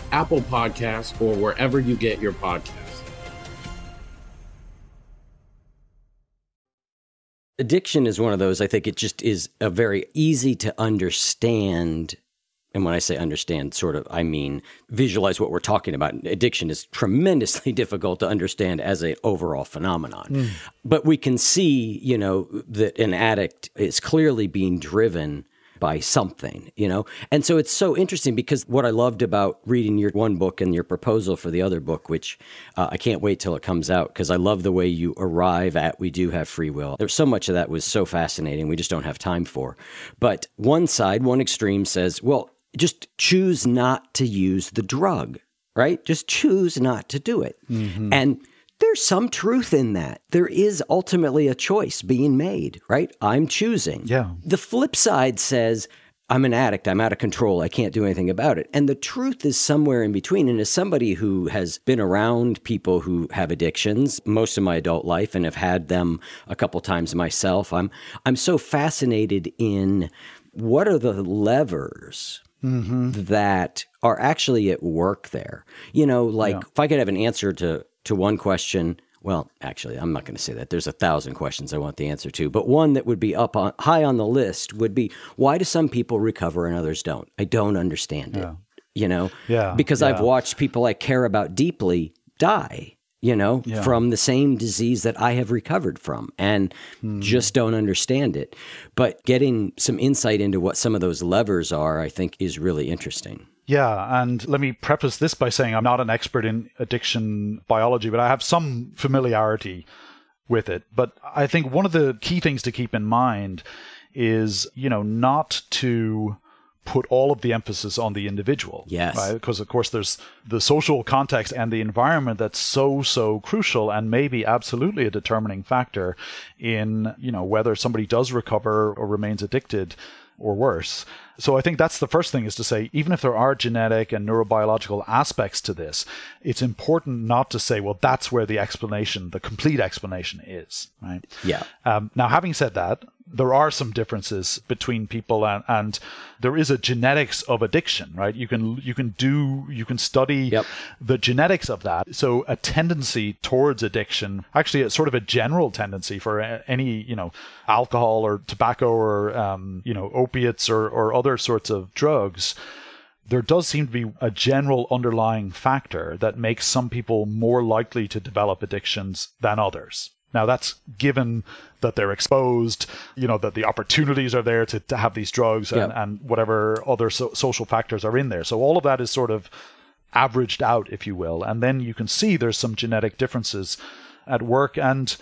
Apple Podcasts, or wherever you get your podcasts. Addiction is one of those, I think it just is a very easy to understand. And when I say understand, sort of, I mean visualize what we're talking about. Addiction is tremendously (laughs) difficult to understand as an overall phenomenon. Mm. But we can see, you know, that an addict is clearly being driven by something, you know? And so it's so interesting because what I loved about reading your one book and your proposal for the other book, which uh, I can't wait till it comes out because I love the way you arrive at we do have free will. There's so much of that was so fascinating, we just don't have time for. But one side, one extreme says, well, just choose not to use the drug, right? Just choose not to do it. Mm-hmm. And there's some truth in that. There is ultimately a choice being made, right? I'm choosing. Yeah. The flip side says, I'm an addict. I'm out of control. I can't do anything about it. And the truth is somewhere in between. And as somebody who has been around people who have addictions most of my adult life and have had them a couple times myself, I'm I'm so fascinated in what are the levers Mm-hmm. that are actually at work there. You know, like Yeah. if I could have an answer to to one question, well, actually, I'm not going to say that. There's a thousand questions I want the answer to, but one that would be up on high on the list would be why do some people recover and others don't? I don't understand it. You know, Yeah, because I've watched people I care about deeply die. You know, Yeah. from the same disease that I have recovered from and Hmm. just don't understand it. But getting some insight into what some of those levers are, I think, is really interesting. Yeah, and let me preface this by saying I'm not an expert in addiction biology, but I have some familiarity with it. But I think one of the key things to keep in mind is, you know, not to put all of the emphasis on the individual. Yes. Right? Because of course there's the social context and the environment that's so so crucial and maybe absolutely a determining factor in, you know, whether somebody does recover or remains addicted or worse. So I think that's the first thing is to say, even if there are genetic and neurobiological aspects to this, it's important not to say, well, that's where the explanation, the complete explanation is, right? Yeah. Um, now, having said that, there are some differences between people, and, and there is a genetics of addiction, right? You can you can do you can study the genetics of that. So a tendency towards addiction, actually, it's sort of a general tendency for any you know alcohol or tobacco or um, you know opiates or or other sorts of drugs there does seem to be a general underlying factor that makes some people more likely to develop addictions than others. Now, that's given that they're exposed, you know, that the opportunities are there to, to have these drugs and, Yeah. and whatever other so- social factors are in there. So, all of that is sort of averaged out, if you will. And then you can see there's some genetic differences at work. And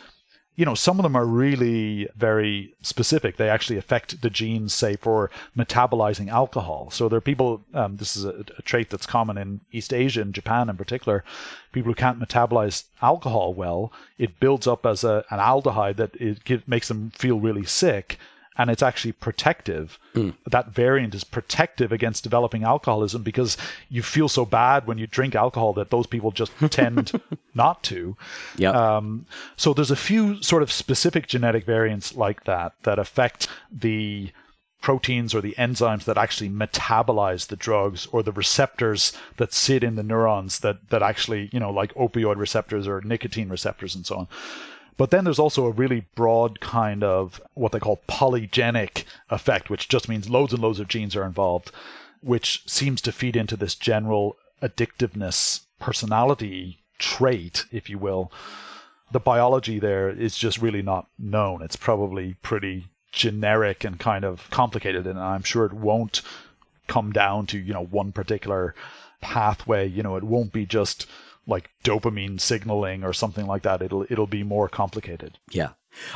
you know, some of them are really very specific. They actually affect the genes, say, for metabolizing alcohol. So there are people, um, this is a, a trait that's common in East Asia and Japan in particular, people who can't metabolize alcohol well, it builds up as a, an aldehyde that it give, makes them feel really sick. And it's actually protective. That variant is protective against developing alcoholism because you feel so bad when you drink alcohol that those people just (laughs) tend not to. Yeah. Um, so there's a few sort of specific genetic variants like that that affect the proteins or the enzymes that actually metabolize the drugs or the receptors that sit in the neurons that that actually you know like opioid receptors or nicotine receptors and so on but then there's also a really broad kind of what they call polygenic effect which just means loads and loads of genes are involved which seems to feed into this general addictiveness personality trait if you will the biology there is just really not known. It's probably pretty generic and kind of complicated, and I'm sure it won't come down to you know one particular pathway. You know, it won't be just like dopamine signaling or something like that. It'll it'll be more complicated. Yeah.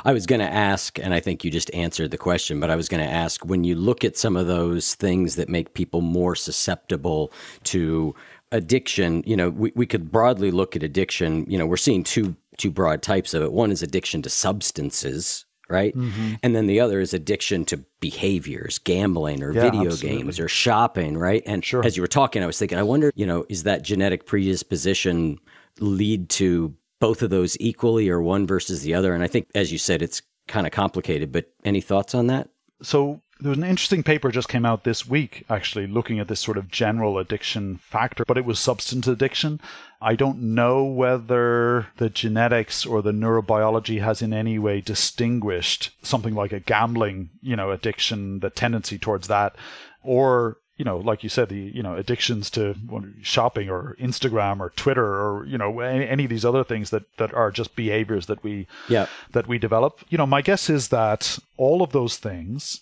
I was going to ask, and I think you just answered the question, but I was going to ask when you look at some of those things that make people more susceptible to addiction, you know, we, we could broadly look at addiction. You know, we're seeing two two broad types of it. One is addiction to substances, right? Mhm. And then the other is addiction to behaviors, gambling or Yeah, video absolutely. games or shopping, right? And sure. as you were talking, I was thinking, I wonder, you know, is that genetic predisposition lead to both of those equally or one versus the other? And I think, as you said, it's kind of complicated, but any thoughts on that? So there was an interesting paper just came out this week, actually, looking at this sort of general addiction factor, but it was substance addiction. I don't know whether the genetics or the neurobiology has in any way distinguished something like a gambling, you know, addiction, the tendency towards that, or you know, like you said, the you know addictions to shopping or Instagram or Twitter or you know any, any of these other things that that are just behaviors that we Yeah. that we develop. You know, my guess is that all of those things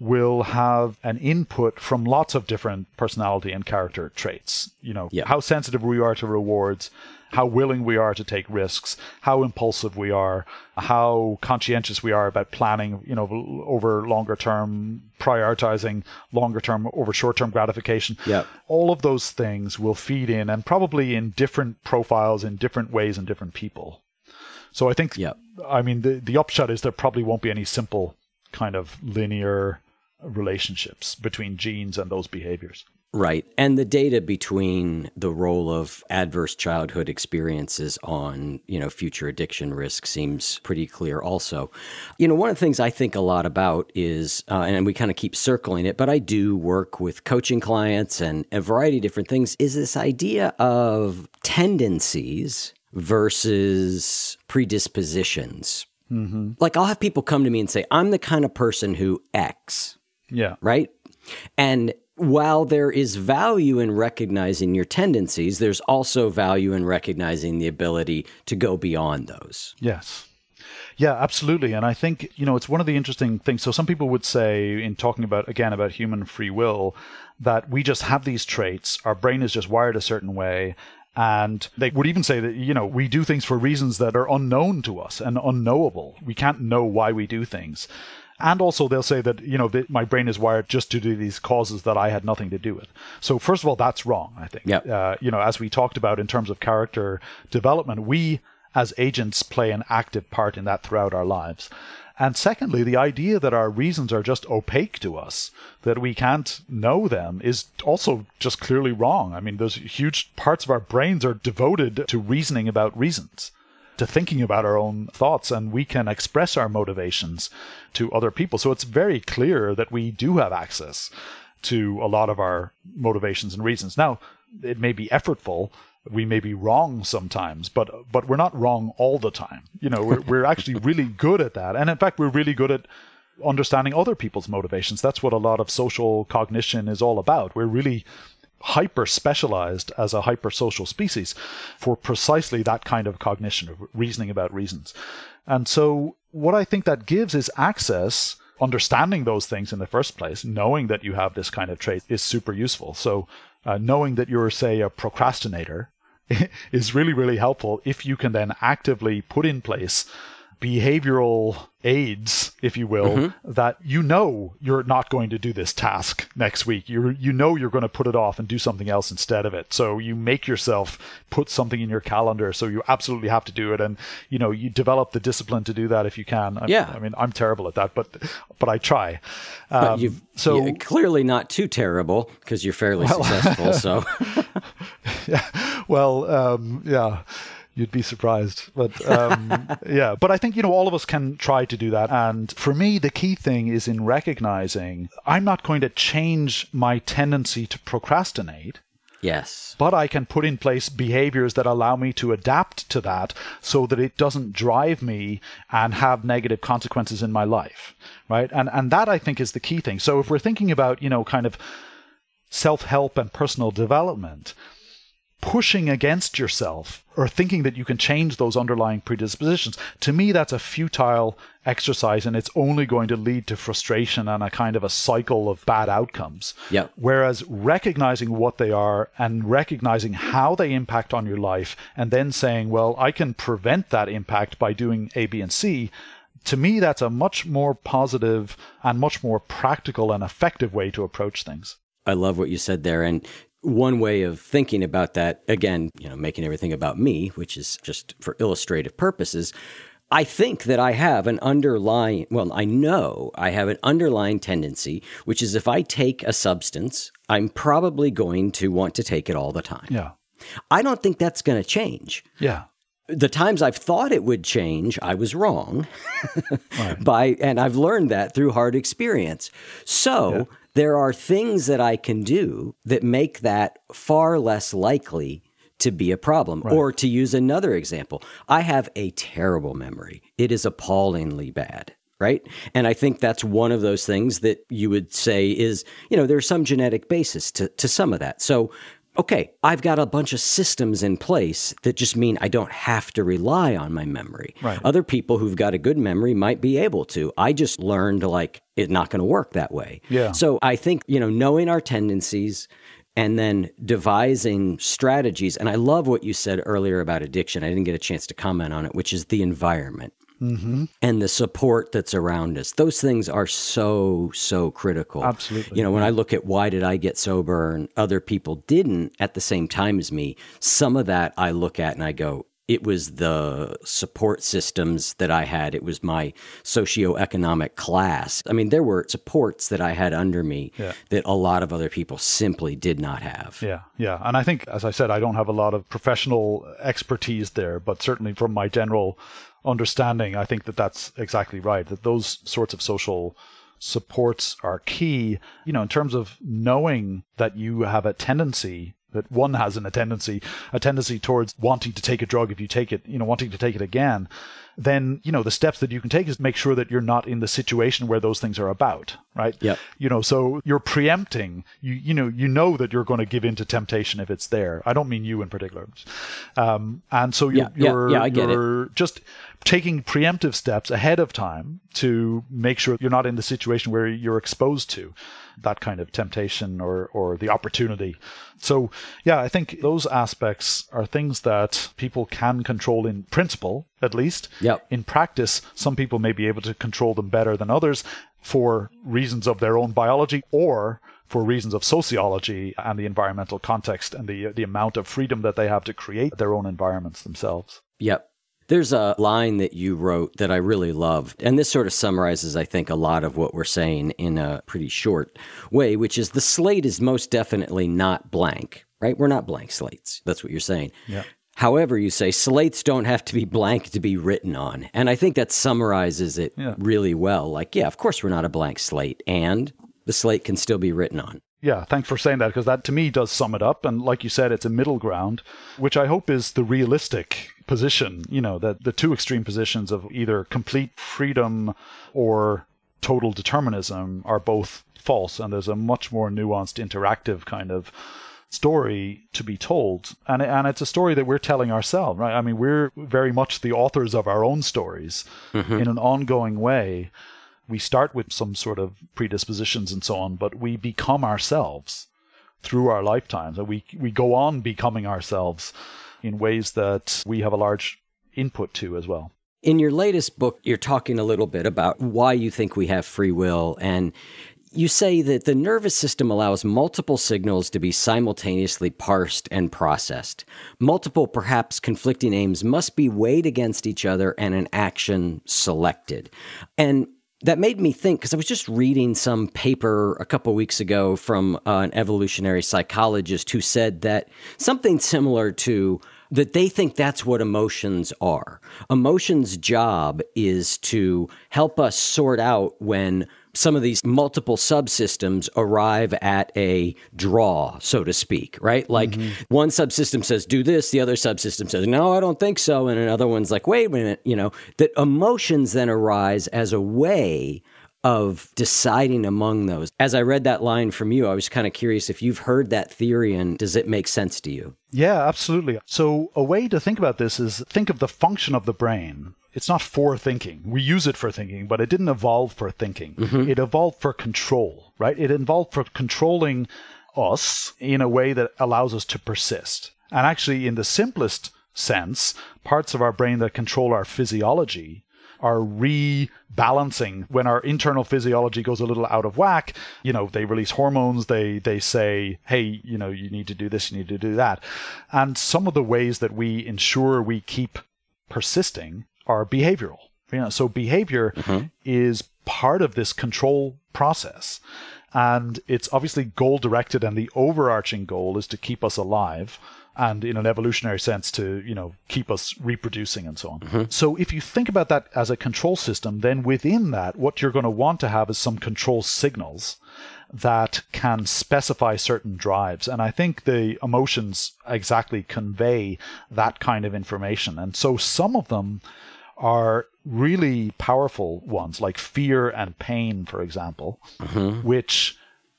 will have an input from lots of different personality and character traits. You know, Yeah. how sensitive we are to rewards, how willing we are to take risks, how impulsive we are, how conscientious we are about planning, you know, over longer term, prioritizing longer term over short term gratification. Yeah. All of those things will feed in and probably in different profiles in different ways in different people. So I think, I mean, the, the upshot is there probably won't be any simple kind of linear relationships between genes and those behaviors. Right. And the data between the role of adverse childhood experiences on, you know, future addiction risk seems pretty clear also. You know, one of the things I think a lot about is, uh, and we kind of keep circling it, but I do work with coaching clients and a variety of different things, is this idea of tendencies versus predispositions. Mm-hmm. Like I'll have people come to me and say, I'm the kind of person who X Yeah. right? And while there is value in recognizing your tendencies, there's also value in recognizing the ability to go beyond those. Yes. Yeah, absolutely. And I think, you know, it's one of the interesting things. So some people would say, in talking about, again, about human free will, that we just have these traits, our brain is just wired a certain way. And they would even say that, you know, we do things for reasons that are unknown to us and unknowable. We can't know why we do things. And also, they'll say that, you know, that my brain is wired just to do these causes that I had nothing to do with. So, first of all, that's wrong, I think. Yep. Uh, you know, as we talked about in terms of character development, we as agents play an active part in that throughout our lives. And secondly, the idea that our reasons are just opaque to us, that we can't know them, is also just clearly wrong. I mean, those huge parts of our brains are devoted to reasoning about reasons, to thinking about our own thoughts, and we can express our motivations to other people. So it's very clear that we do have access to a lot of our motivations and reasons. Now, it may be effortful. We may be wrong sometimes, but but we're not wrong all the time. You know, we're we're actually (laughs) really good at that, and in fact, we're really good at understanding other people's motivations. That's what a lot of social cognition is all about. We're really hyper specialized as a hyper social species for precisely that kind of cognition of reasoning about reasons. And so what I think that gives is access understanding those things in the first place, knowing that you have this kind of trait is super useful. So uh, knowing that you're say a procrastinator (laughs) is really really helpful if you can then actively put in place behavioral aids, if you will, Mm-hmm. that you know you're not going to do this task next week. You you know you're going to put it off and do something else instead of it. So you make yourself put something in your calendar so you absolutely have to do it, and you know you develop the discipline to do that if you can. I, Yeah. I mean I'm terrible at that, but but I try. But Um, you've so you're clearly not too terrible because you're fairly Well- (laughs) successful. So (laughs) yeah. Well, um, yeah, you'd be surprised, but um, (laughs) yeah. But I think you know all of us can try to do that. And for me, the key thing is in recognizing I'm not going to change my tendency to procrastinate. yes, But I can put in place behaviors that allow me to adapt to that so that it doesn't drive me and have negative consequences in my life. Right. And and that I think is the key thing. So if we're thinking about, you know, kind of self-help and personal development, pushing against yourself or thinking that you can change those underlying predispositions, to me, that's a futile exercise and it's only going to lead to frustration and a kind of a cycle of bad outcomes. Yep. Whereas recognizing what they are and recognizing how they impact on your life and then saying, well, I can prevent that impact by doing A, B, and C. To me, that's a much more positive and much more practical and effective way to approach things. I love what you said there. And one way of thinking about that, again, you know, making everything about me, which is just for illustrative purposes, I think that I have an underlying, well, I know I have an underlying tendency, which is if I take a substance, I'm probably going to want to take it all the time. Yeah. I don't think that's going to change. Yeah. The times I've thought it would change, I was wrong. (laughs) By and I've learned that through hard experience. So, there are things that I can do that make that far less likely to be a problem. Or to use another example, I have a terrible memory. It is appallingly bad. Right. And I think that's one of those things that you would say is, you know, there's some genetic basis to, to some of that. So okay, I've got a bunch of systems in place that just mean I don't have to rely on my memory. Right. Other people who've got a good memory might be able to. I just learned like it's not going to work that way. Yeah. So I think, you know, knowing our tendencies and then devising strategies. And I love what you said earlier about addiction. I didn't get a chance to comment on it, which is the environment Mm-hmm. and the support that's around us. Those things are so, so critical. Absolutely. You know, when I look at why did I get sober and other people didn't at the same time as me, some of that I look at and I go, it was the support systems that I had. It was my socioeconomic class. I mean, there were supports that I had under me Yeah. that a lot of other people simply did not have. Yeah, yeah. And I think, as I said, I don't have a lot of professional expertise there, but certainly from my general understanding, I think that that's exactly right. That those sorts of social supports are key, you know, in terms of knowing that you have a tendency that one has in a tendency a tendency towards wanting to take a drug if you take it you know wanting to take it again then you know the steps that you can take is make sure that you're not in the situation where those things are about right yeah you know so you're preempting you you know you know that you're going to give in to temptation if it's there i don't mean you in particular um, and so you're, Yeah, yeah, you're, yeah, I get it. you're just taking preemptive steps ahead of time to make sure you're not in the situation where you're exposed to that kind of temptation or or the opportunity so yeah i think those aspects are things that people can control in principle at least Yep. in practice some people may be able to control them better than others for reasons of their own biology or for reasons of sociology and the environmental context and the the amount of freedom that they have to create their own environments themselves Yep. There's a line that you wrote that I really loved. And this sort of summarizes, I think, a lot of what we're saying in a pretty short way, which is the slate is most definitely not blank, right? We're not blank slates. That's what you're saying. Yeah. However, you say slates don't have to be blank to be written on. And I think that summarizes it Yeah. really well. Like, yeah, of course we're not a blank slate, and the slate can still be written on. Yeah, thanks for saying that because that to me does sum it up. And like you said, it's a middle ground, which I hope is the realistic position. You know, that the two extreme positions of either complete freedom or total determinism are both false. And there's a much more nuanced, interactive kind of story to be told. And, and it's a story that we're telling ourselves, right? I mean, we're very much the authors of our own stories mm-hmm. in an ongoing way we start with some sort of predispositions and so on, but we become ourselves through our lifetimes. And we, we go on becoming ourselves in ways that we have a large input to as well. In your latest book, you're talking a little bit about why you think we have free will. And you say that the nervous system allows multiple signals to be simultaneously parsed and processed. Multiple, perhaps conflicting aims must be weighed against each other and an action selected. And that made me think because I was just reading some paper a couple weeks ago from uh, an evolutionary psychologist who said that something similar to that they think that's what emotions are. Emotions' job is to help us sort out when some of these multiple subsystems arrive at a draw, so to speak, right? Like mm-hmm. one subsystem says, do this, the other subsystem says, no, I don't think so. And another one's like, wait a minute, you know, that emotions then arise as a way of deciding among those. As I read that line from you, I was kind of curious if you've heard that theory and does it make sense to you? Yeah, absolutely. So, a way to think about this is think of the function of the brain. It's not for thinking. We use it for thinking, but it didn't evolve for thinking. Mm-hmm. It evolved for control, right? It evolved for controlling us in a way that allows us to persist. And actually, in the simplest sense, parts of our brain that control our physiology are rebalancing when our internal physiology goes a little out of whack you know they release hormones they they say hey you know you need to do this you need to do that and some of the ways that we ensure we keep persisting are behavioral. You know so behavior mm-hmm. is part of this control process. And it's obviously goal directed and the overarching goal is to keep us alive and in an evolutionary sense to you know keep us reproducing and so on. Mm-hmm. So if you think about that as a control system then within that what you're going to want to have is some control signals that can specify certain drives. And i think the emotions exactly convey that kind of information. And so some of them are really powerful ones like fear and pain for example mm-hmm. which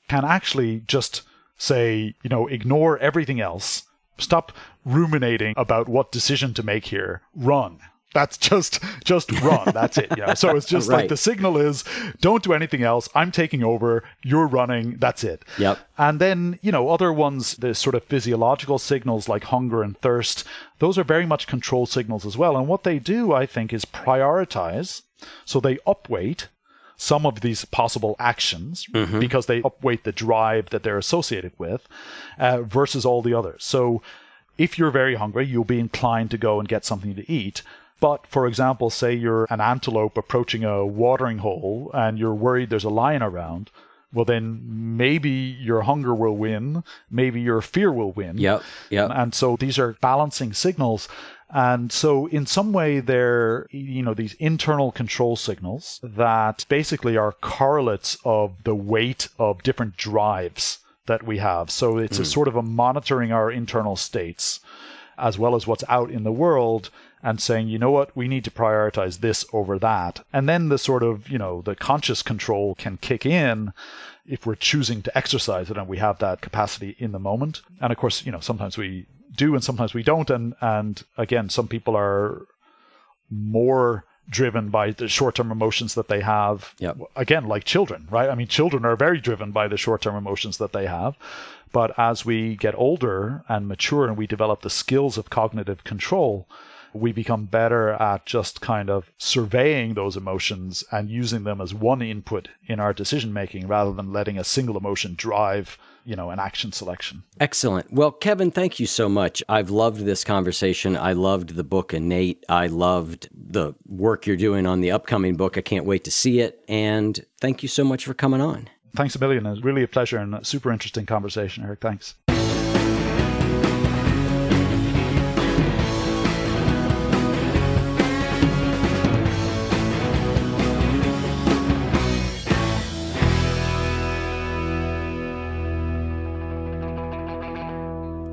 can actually just say, you know, ignore everything else. Stop ruminating about what decision to make here. Run. That's just just run. That's it. Yeah. So it's (laughs) just Right. like the signal is don't do anything else. I'm taking over. You're running. That's it. Yep. And then, you know, other ones, the sort of physiological signals like hunger and thirst, those are very much control signals as well. And what they do, I think, is prioritize. So they upweight some of these possible actions because they upweight the drive that they're associated with uh, versus all the others. So if you're very hungry, you'll be inclined to go and get something to eat. But for example, say you're an antelope approaching a watering hole and you're worried there's a lion around. Well, then maybe your hunger will win, maybe your fear will win. Yep. Yep. And so these are balancing signals. And so in some way they're, you know, these internal control signals that basically are correlates of the weight of different drives that we have. So it's a Mm. sort of a monitoring our internal states as well as what's out in the world and saying, you know what, we need to prioritize this over that. And then the sort of, you know, the conscious control can kick in if we're choosing to exercise it and we have that capacity in the moment. And of course, you know, sometimes we do and sometimes we don't. And, and again, some people are more driven by the short-term emotions that they have Yep. again like children right i mean children are very driven by the short-term emotions that they have but as we get older and mature and we develop the skills of cognitive control we become better at just kind of surveying those emotions and using them as one input in our decision making rather than letting a single emotion drive you know an action selection Excellent. Well, Kevin, thank you so much. I've loved this conversation. I loved the book Innate. I loved the work you're doing on the upcoming book. I can't wait to see it. And thank you so much for coming on. Thanks a million. It's really a pleasure and a super interesting conversation eric. Thanks.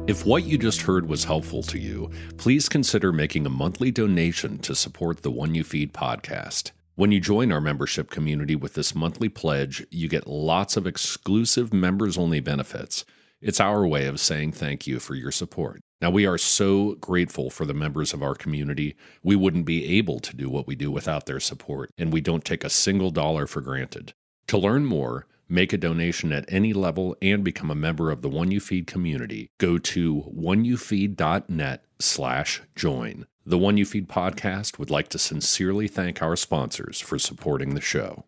If what you just heard was helpful to you, please consider making a monthly donation to support the One You Feed podcast. When you join our membership community with this monthly pledge, you get lots of exclusive members only benefits. It's our way of saying thank you for your support. Now, we are so grateful for the members of our community. We wouldn't be able to do what we do without their support, and we don't take a single dollar for granted. To learn more, make a donation at any level, and become a member of the One You Feed community, go to oneyoufeed.net slash join. The One You Feed podcast would like to sincerely thank our sponsors for supporting the show.